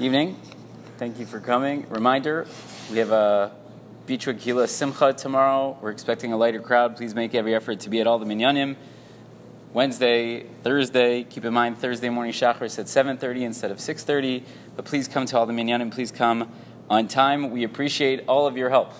Evening. Thank you for coming. Reminder, we have a Beechwood Kila Simcha tomorrow. We're expecting a lighter crowd. Please make every effort to be at all the minyanim. Wednesday, Thursday, keep in mind Thursday morning Shacharis at 7.30 instead of 6.30. But please come to all the minyanim. Please come on time. We appreciate all of your help.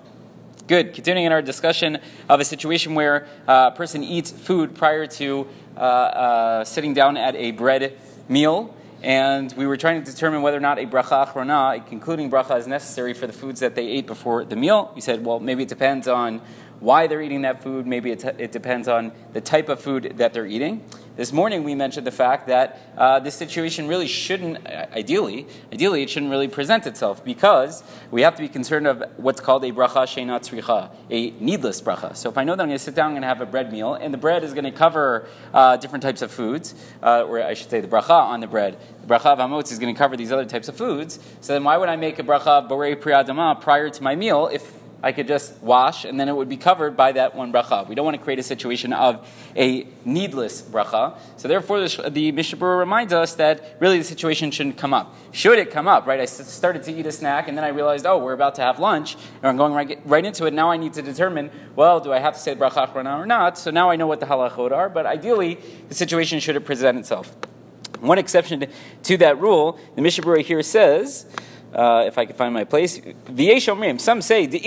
Good. Continuing in our discussion of a situation where a person eats food prior to uh, uh, sitting down at a bread meal and we were trying to determine whether or not a bracha achrona, a concluding bracha, is necessary for the foods that they ate before the meal. We said, well, maybe it depends on why they're eating that food. Maybe it, it depends on the type of food that they're eating. This morning we mentioned the fact that uh, this situation really shouldn't, uh, ideally, ideally it shouldn't really present itself because we have to be concerned of what's called a bracha sheina tzricha, a needless bracha. So if I know that I'm going to sit down, to have a bread meal, and the bread is going to cover uh, different types of foods, uh, or I should say the bracha on the bread, the bracha of hamotzi is going to cover these other types of foods. So then why would I make a bracha borei pri ha'adama prior to my meal if I could just wash and then it would be covered by that one bracha. We don't want to create a situation of a needless bracha. So therefore, the, the Mishnah reminds us that really the situation shouldn't come up. Should it come up, right? I started to eat a snack and then I realized, oh, we're about to have lunch and I'm going right, right into it. Now I need to determine, well, do I have to say bracha or not? So now I know what the halachot are, but ideally the situation should present itself. One exception to that rule, the Mishnah here says, uh, if I can find my place. Some say the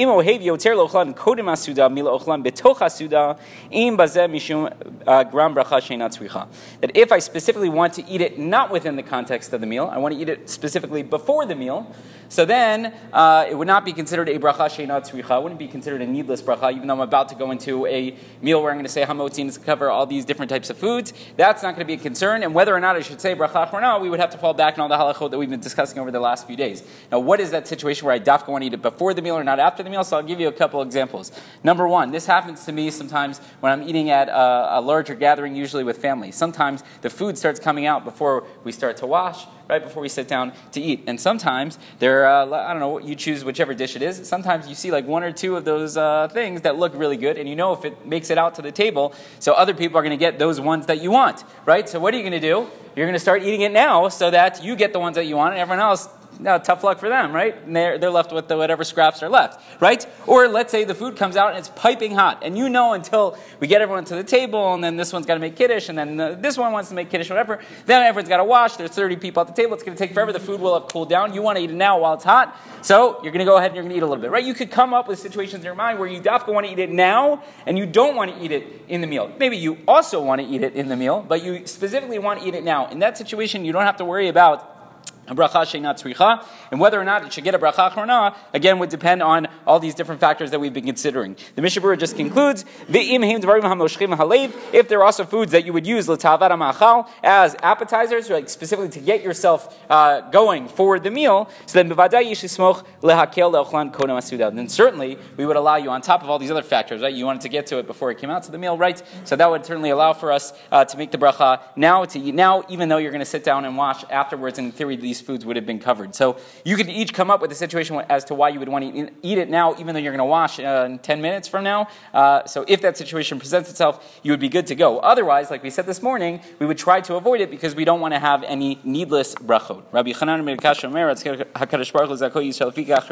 uh, gram That if I specifically want to eat it not within the context of the meal, I want to eat it specifically before the meal. So then uh, it would not be considered a bracha sheina tzricha. It wouldn't be considered a needless bracha, even though I'm about to go into a meal where I'm going to say hamotzin to cover all these different types of foods. That's not going to be a concern. And whether or not I should say bracha achrona, we would have to fall back on all the halachot that we've been discussing over the last few days. Now, what is that situation where I dafka want to eat it before the meal or not after the meal? So I'll give you a couple examples. Number one, this happens to me sometimes when I'm eating at a, a larger gathering, usually with family. Sometimes the food starts coming out before we start to wash right before we sit down to eat. And sometimes there, uh, I don't know, you choose whichever dish it is. Sometimes you see like one or two of those uh, things that look really good, and you know if it makes it out to the table, so other people are going to get those ones that you want, right? So what are you going to do? You're going to start eating it now so that you get the ones that you want, and everyone else no, tough luck for them, right? And they're, they're left with the whatever scraps are left, right? Or let's say the food comes out and it's piping hot, and you know until we get everyone to the table, and then this one's got to make kiddush, and then the, this one wants to make kiddush, whatever. Then everyone's got to wash. There's 30 people at the table. It's going to take forever. The food will have cooled down. You want to eat it now while it's hot, so you're going to go ahead and you're going to eat a little bit, right? You could come up with situations in your mind where you definitely want to eat it now, and you don't want to eat it in the meal. Maybe you also want to eat it in the meal, but you specifically want to eat it now. In that situation, you don't have to worry about a bracha sheina tzricha, and whether or not it should get a bracha achrona, again, would depend on all these different factors that we've been considering. The Mishnah just concludes, if there are also foods that you would use as appetizers, like specifically to get yourself uh, going for the meal, so then then certainly we would allow you on top of all these other factors, right? You wanted to get to it before it came out to the meal, right? So that would certainly allow for us uh, to make the bracha now to now, even though you're going to sit down and wash afterwards. In theory, these foods would have been covered. So you could each come up with a situation as to why you would want to eat it now, even though you're going to wash uh, in 10 minutes from now. Uh, so if that situation presents itself, you would be good to go. Otherwise, like we said this morning, we would try to avoid it because we don't want to have any needless brachot. Rabbi Chanan